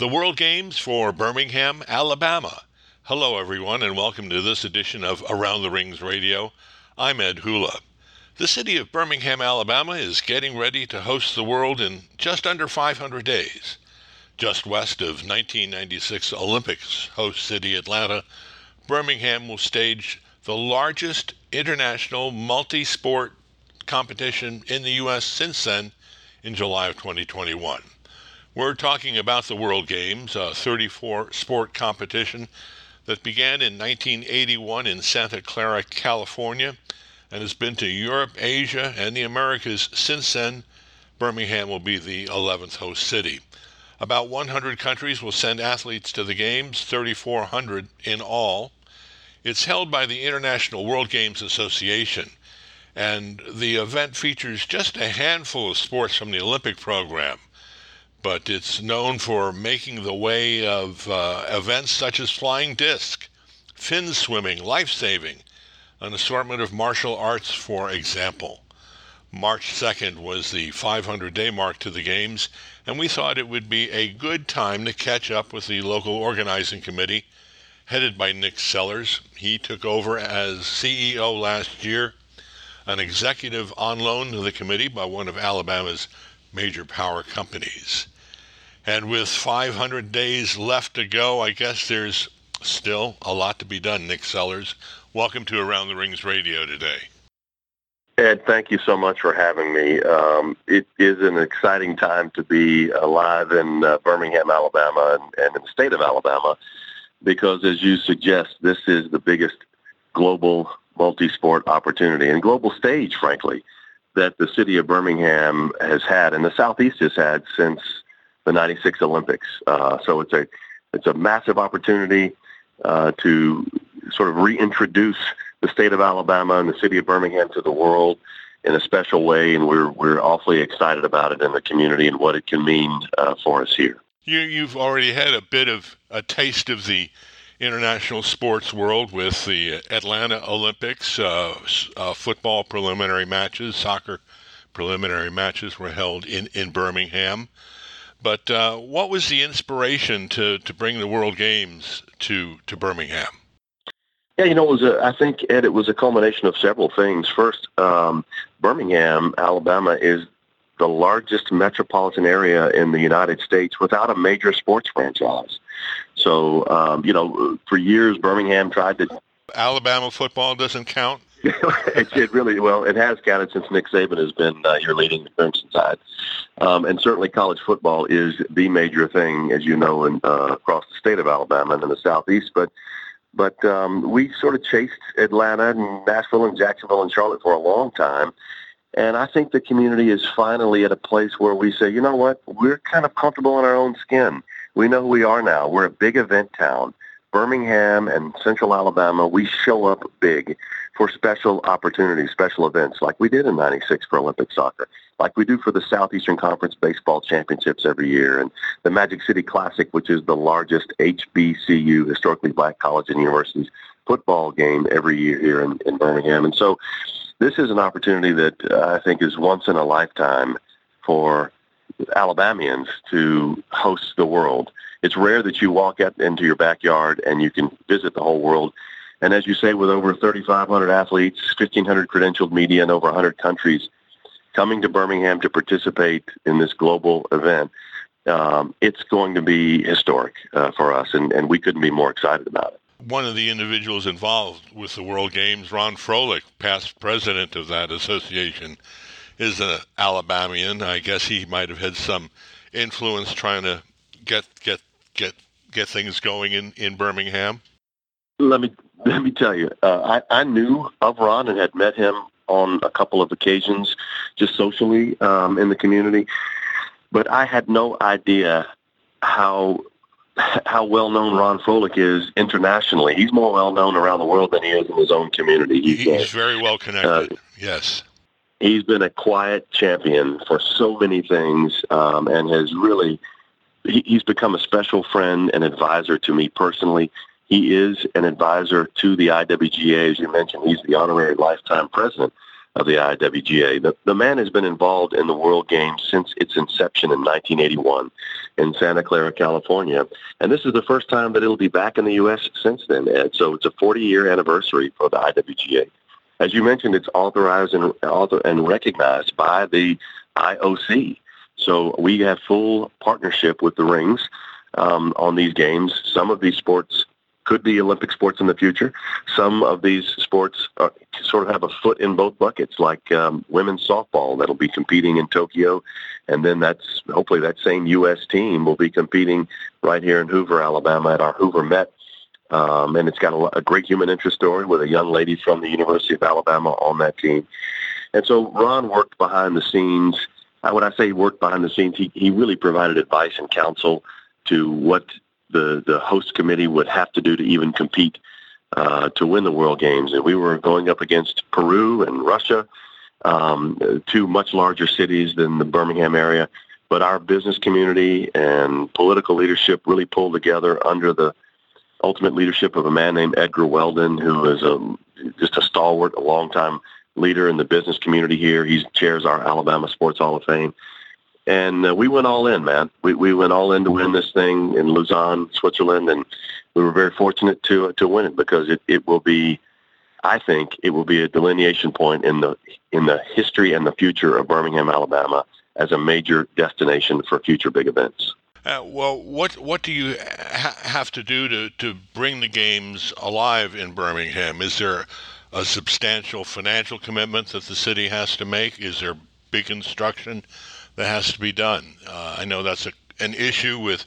the World Games for Birmingham, Alabama. Hello, everyone, and welcome to this edition of Around the Rings Radio. I'm Ed Hula. The city of Birmingham, Alabama is getting ready to host the world in just under 500 days. Just west of 1996 Olympics host city Atlanta, Birmingham will stage the largest international multi sport competition in the U.S. since then in July of 2021. We're talking about the World Games, a 34 sport competition that began in 1981 in Santa Clara, California, and has been to Europe, Asia, and the Americas since then. Birmingham will be the 11th host city. About 100 countries will send athletes to the Games, 3,400 in all. It's held by the International World Games Association, and the event features just a handful of sports from the Olympic program but it's known for making the way of uh, events such as flying disc, fin swimming, life saving, an assortment of martial arts, for example. March 2nd was the 500 day mark to the Games, and we thought it would be a good time to catch up with the local organizing committee, headed by Nick Sellers. He took over as CEO last year, an executive on loan to the committee by one of Alabama's major power companies. And with 500 days left to go, I guess there's still a lot to be done. Nick Sellers, welcome to Around the Rings Radio today. Ed, thank you so much for having me. Um, it is an exciting time to be alive in uh, Birmingham, Alabama, and, and in the state of Alabama, because as you suggest, this is the biggest global multi-sport opportunity and global stage, frankly, that the city of Birmingham has had and the Southeast has had since the 96 Olympics. Uh, so it's a, it's a massive opportunity uh, to sort of reintroduce the state of Alabama and the city of Birmingham to the world in a special way, and we're we're awfully excited about it in the community and what it can mean uh, for us here. You you've already had a bit of a taste of the international sports world with the Atlanta Olympics. Uh, uh, football preliminary matches, soccer preliminary matches were held in in Birmingham. But uh, what was the inspiration to, to bring the World Games to, to Birmingham? Yeah, you know, it was a, I think, Ed, it was a culmination of several things. First, um, Birmingham, Alabama is the largest metropolitan area in the United States without a major sports franchise. So, um, you know, for years, Birmingham tried to. Alabama football doesn't count? it, it really well. It has counted since Nick Saban has been uh, your leading Crimson Tide, um, and certainly college football is the major thing, as you know, in, uh, across the state of Alabama and in the southeast. But but um, we sort of chased Atlanta and Nashville and Jacksonville and Charlotte for a long time. And I think the community is finally at a place where we say, you know what, we're kind of comfortable in our own skin. We know who we are now. We're a big event town. Birmingham and Central Alabama, we show up big for special opportunities, special events, like we did in 96 for Olympic soccer, like we do for the Southeastern Conference Baseball Championships every year, and the Magic City Classic, which is the largest HBCU, historically black college and universities, football game every year here in, in Birmingham. And so this is an opportunity that uh, I think is once in a lifetime for Alabamians to host the world. It's rare that you walk out into your backyard and you can visit the whole world. And as you say, with over 3,500 athletes, 1,500 credentialed media in over 100 countries coming to Birmingham to participate in this global event, um, it's going to be historic uh, for us, and, and we couldn't be more excited about it. One of the individuals involved with the World Games, Ron Froehlich, past president of that association, is an Alabamian. I guess he might have had some influence trying to get get get get things going in in Birmingham. Let me let me tell you, uh, I I knew of Ron and had met him on a couple of occasions, just socially um, in the community, but I had no idea how how well known Ron Froehlich is internationally. He's more well known around the world than he is in his own community. He's, he's uh, very well connected. Uh, yes he's been a quiet champion for so many things um, and has really he, he's become a special friend and advisor to me personally. He is an advisor to the IWGA, as you mentioned. He's the honorary lifetime president of the IWGA. The, the man has been involved in the World Games since its inception in 1981 in Santa Clara, California. And this is the first time that it'll be back in the U.S. since then, Ed. So it's a 40-year anniversary for the IWGA. As you mentioned, it's authorized and, author, and recognized by the IOC. So we have full partnership with the rings um, on these games. Some of these sports could be Olympic sports in the future. Some of these sports are, sort of have a foot in both buckets, like um, women's softball that'll be competing in Tokyo, and then that's hopefully that same U.S. team will be competing right here in Hoover, Alabama, at our Hoover Met. Um, and it's got a, a great human interest story with a young lady from the University of Alabama on that team. And so Ron worked behind the scenes. When I say he worked behind the scenes, he, he really provided advice and counsel to what the, the host committee would have to do to even compete uh, to win the World Games. And we were going up against Peru and Russia, um, two much larger cities than the Birmingham area. But our business community and political leadership really pulled together under the ultimate leadership of a man named Edgar Welden, who is a, just a stalwart, a longtime leader in the business community here. He chairs our Alabama Sports Hall of Fame. And uh, we went all in, man. We, we went all in to win this thing in Lausanne, Switzerland, and we were very fortunate to to win it because it, it will be, I think, it will be a delineation point in the in the history and the future of Birmingham, Alabama, as a major destination for future big events. Uh, well, what what do you ha- have to do to, to bring the games alive in Birmingham? Is there a substantial financial commitment that the city has to make? Is there big construction that has to be done? Uh, I know that's a, an issue with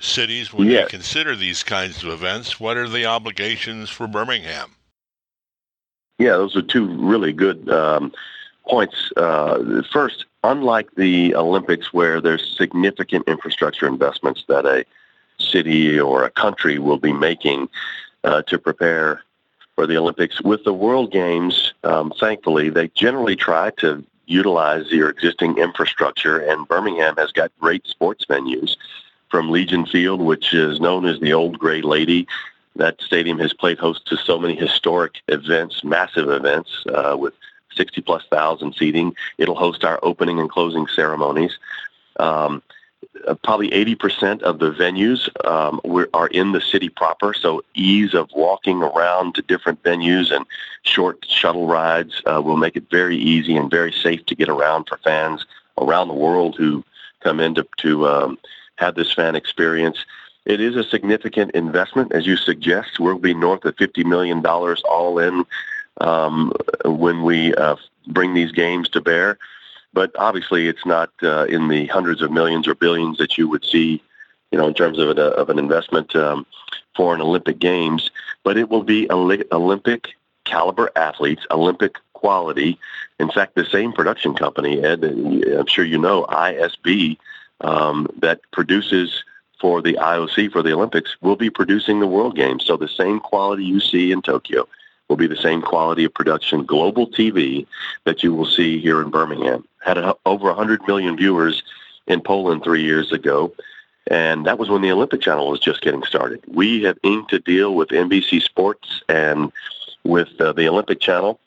cities when you consider these kinds of events. What are the obligations for Birmingham? Yeah, those are two really good um, points. Uh, first, unlike the Olympics, where there's significant infrastructure investments that a city or a country will be making uh, to prepare for the Olympics, with the World Games, um, thankfully, they generally try to utilize your existing infrastructure, and Birmingham has got great sports venues from Legion Field, which is known as the Old Gray Lady. That stadium has played host to so many historic events, massive events uh, with 60 plus thousand seating. It'll host our opening and closing ceremonies. Um, uh, probably 80% of the venues um, are in the city proper, so ease of walking around to different venues and short shuttle rides uh, will make it very easy and very safe to get around for fans around the world who come in to, to um, have this fan experience. It is a significant investment, as you suggest. We'll be north of $50 million all in um, when we uh, bring these games to bear. But obviously, it's not uh, in the hundreds of millions or billions that you would see, you know, in terms of, a, of an investment um, for an Olympic Games. But it will be Olympic caliber athletes, Olympic quality. In fact, the same production company, Ed, I'm sure you know, ISB, um, that produces for the IOC for the Olympics, will be producing the World Games. So the same quality you see in Tokyo will be the same quality of production, global TV, that you will see here in Birmingham. Had a, over 100 million viewers in Poland three years ago, and that was when the Olympic Channel was just getting started. We have inked a deal with NBC Sports and with uh, the Olympic Channel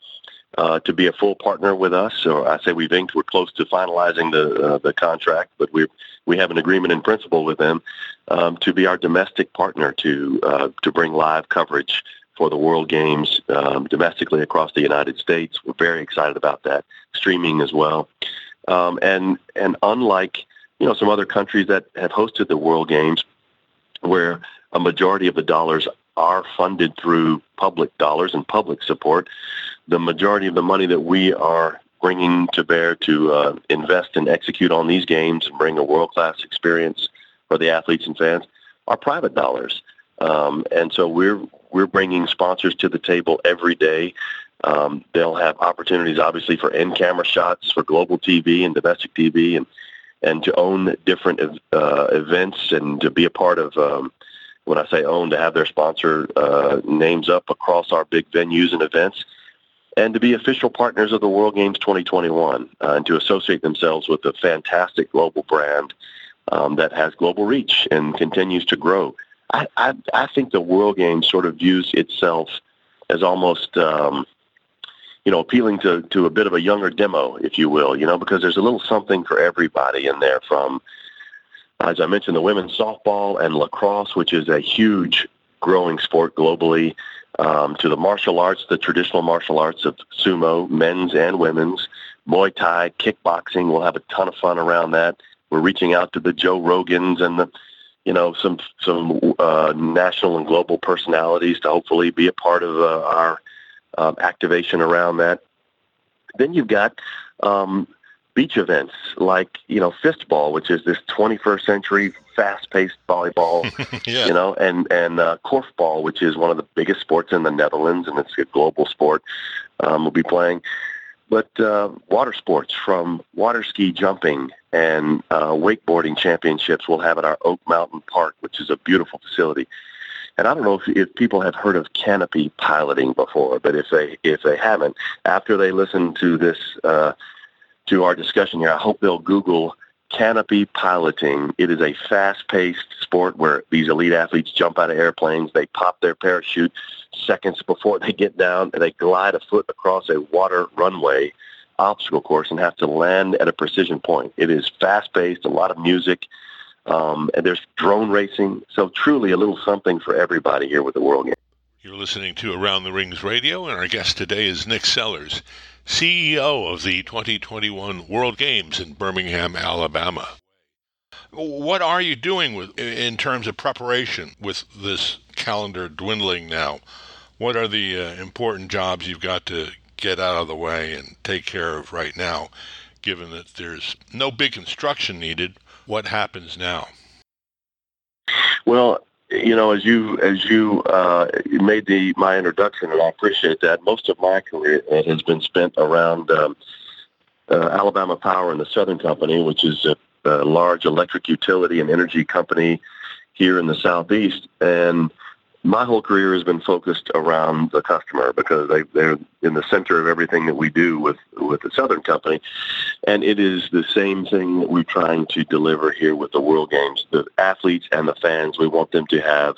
uh, to be a full partner with us. So I say we've inked. We're close to finalizing the uh, the contract, but we we have an agreement in principle with them um, to be our domestic partner to uh, to bring live coverage for the World Games um, domestically across the United States. We're very excited about that. Streaming as well, um, and and unlike you know some other countries that have hosted the World Games, where a majority of the dollars are funded through public dollars and public support, the majority of the money that we are bringing to bear to uh, invest and execute on these games and bring a world class experience for the athletes and fans are private dollars. Um, and so we're we're bringing sponsors to the table every day. Um, they'll have opportunities, obviously, for in-camera shots for global TV and domestic TV, and and to own different uh, events and to be a part of. Um, when I say own, to have their sponsor uh, names up across our big venues and events, and to be official partners of the World Games 2021, uh, and to associate themselves with a fantastic global brand um, that has global reach and continues to grow. I, I, I think the World Game sort of views itself as almost um, you know, appealing to to a bit of a younger demo, if you will, you know, because there's a little something for everybody in there. From as I mentioned, the women's softball and lacrosse, which is a huge growing sport globally, um, to the martial arts, the traditional martial arts of sumo, men's and women's, Muay Thai, kickboxing. We'll have a ton of fun around that. We're reaching out to the Joe Rogans and the, you know, some some uh, national and global personalities to hopefully be a part of uh, our um, activation around that. Then you've got um, beach events like you know fistball, which is this 21st century fast-paced volleyball, yeah. you know, and and uh, korfball, which is one of the biggest sports in the Netherlands, and it's a global sport. Um, we'll be playing, but uh, water sports from water ski jumping and uh, wakeboarding championships we'll have at our Oak Mountain Park, which is a beautiful facility. And I don't know if, if people have heard of canopy piloting before, but if they if they haven't, after they listen to this uh, to our discussion here, I hope they'll Google canopy piloting. It is a fast-paced sport where these elite athletes jump out of airplanes, they pop their parachute seconds before they get down, and they glide a foot across a water runway obstacle course and have to land at a precision point. It is fast-paced, a lot of music. Um, and there's drone racing. So truly a little something for everybody here with the World Game. You're listening to Around the Rings Radio, and our guest today is Nick Sellers, CEO of the 2021 World Games in Birmingham, Alabama. What are you doing with in terms of preparation with this calendar dwindling now? What are the uh, important jobs you've got to get out of the way and take care of right now, given that there's no big construction needed? what happens now? Well, you know, as you as you uh, made the my introduction, and I appreciate that. Most of my career has been spent around um, uh, Alabama Power and the Southern Company, which is a, a large electric utility and energy company here in the southeast, and my whole career has been focused around the customer because they, they're in the center of everything that we do with, with the Southern Company. And it is the same thing that we're trying to deliver here with the World Games. The athletes and the fans, we want them to have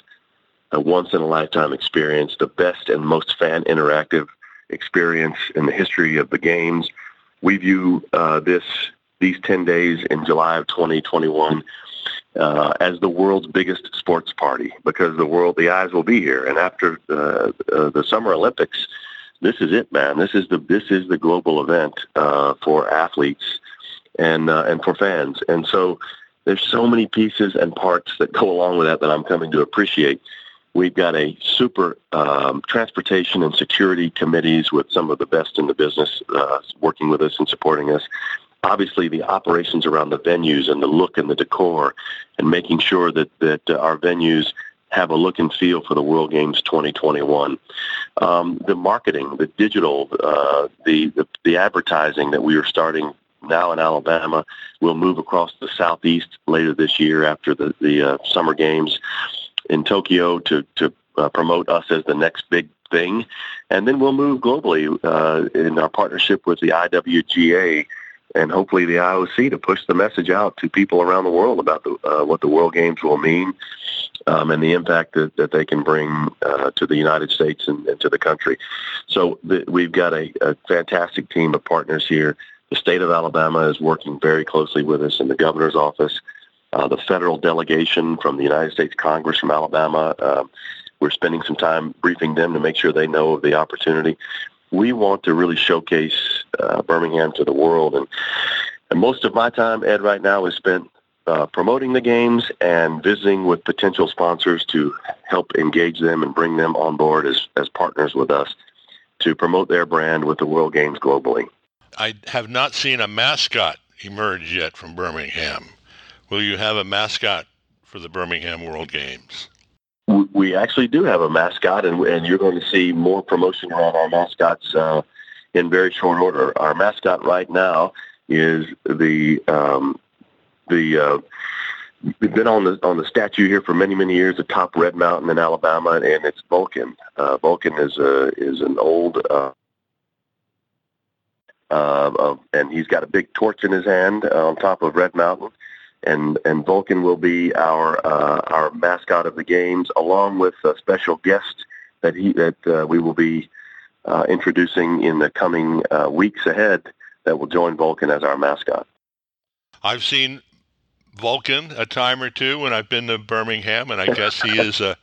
a once-in-a-lifetime experience, the best and most fan interactive experience in the history of the games. We view uh, this these 10 days in July of 2021 uh, as the world's biggest sports party because the world, the eyes will be here. And after uh, uh, the Summer Olympics, this is it, man. This is the this is the global event uh, for athletes and uh, and for fans. And so there's so many pieces and parts that go along with that that I'm coming to appreciate. We've got a super um, transportation and security committees with some of the best in the business uh, working with us and supporting us obviously the operations around the venues and the look and the decor and making sure that, that uh, our venues have a look and feel for the World Games 2021. Um, the marketing, the digital, uh, the, the, the advertising that we are starting now in Alabama will move across the southeast later this year after the the uh, summer games in Tokyo to to uh, promote us as the next big thing, and then we'll move globally uh, in our partnership with the IWGA and hopefully the IOC to push the message out to people around the world about the, uh, what the World Games will mean um, and the impact that, that they can bring uh, to the United States and, and to the country. So the, we've got a, a fantastic team of partners here. The state of Alabama is working very closely with us in the governor's office. Uh, the federal delegation from the United States Congress from Alabama, uh, we're spending some time briefing them to make sure they know of the opportunity we want to really showcase uh, Birmingham to the world. And, and most of my time, Ed, right now is spent uh, promoting the games and visiting with potential sponsors to help engage them and bring them on board as, as partners with us to promote their brand with the World Games globally. I have not seen a mascot emerge yet from Birmingham. Will you have a mascot for the Birmingham World Games? We actually do have a mascot, and, and you're going to see more promotion around our mascots uh, in very short order. Our mascot right now is the um, the uh, we've been on the on the statue here for many many years atop Red Mountain in Alabama, and it's Vulcan. Uh, Vulcan is a is an old. Uh, uh, and he's got a big torch in his hand on top of Red Mountain and and Vulcan will be our uh, our mascot of the games, along with a special guest that he that uh, we will be uh, introducing in the coming uh, weeks ahead that will join Vulcan as our mascot. I've seen Vulcan a time or two when I've been to Birmingham, and I guess he is a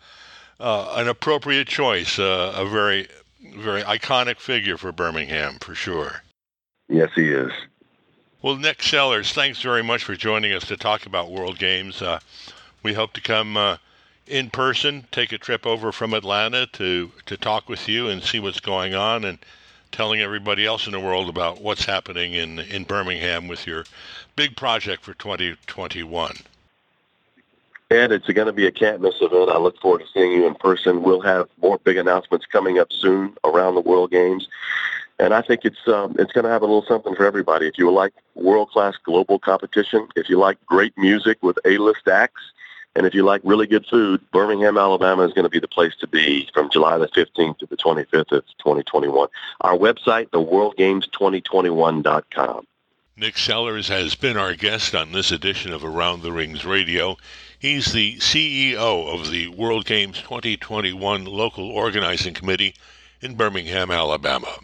uh, an appropriate choice, uh, a very very iconic figure for Birmingham for sure. Yes, he is. Well, Nick Sellers, thanks very much for joining us to talk about World Games. Uh, we hope to come uh, in person, take a trip over from Atlanta to to talk with you and see what's going on and telling everybody else in the world about what's happening in in Birmingham with your big project for 2021. Ed, it's going to be a can't miss event. I look forward to seeing you in person. We'll have more big announcements coming up soon around the World Games. And I think it's um, it's going to have a little something for everybody. If you like world class global competition, if you like great music with A list acts, and if you like really good food, Birmingham, Alabama is going to be the place to be from July the 15th to the 25th of 2021. Our website, theworldgames2021.com. Nick Sellers has been our guest on this edition of Around the Rings Radio. He's the CEO of the World Games 2021 Local Organizing Committee in Birmingham, Alabama.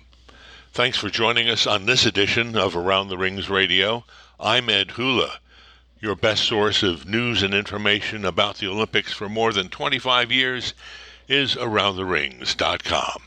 Thanks for joining us on this edition of Around the Rings Radio. I'm Ed Hula. Your best source of news and information about the Olympics for more than 25 years is AroundTheRings.com.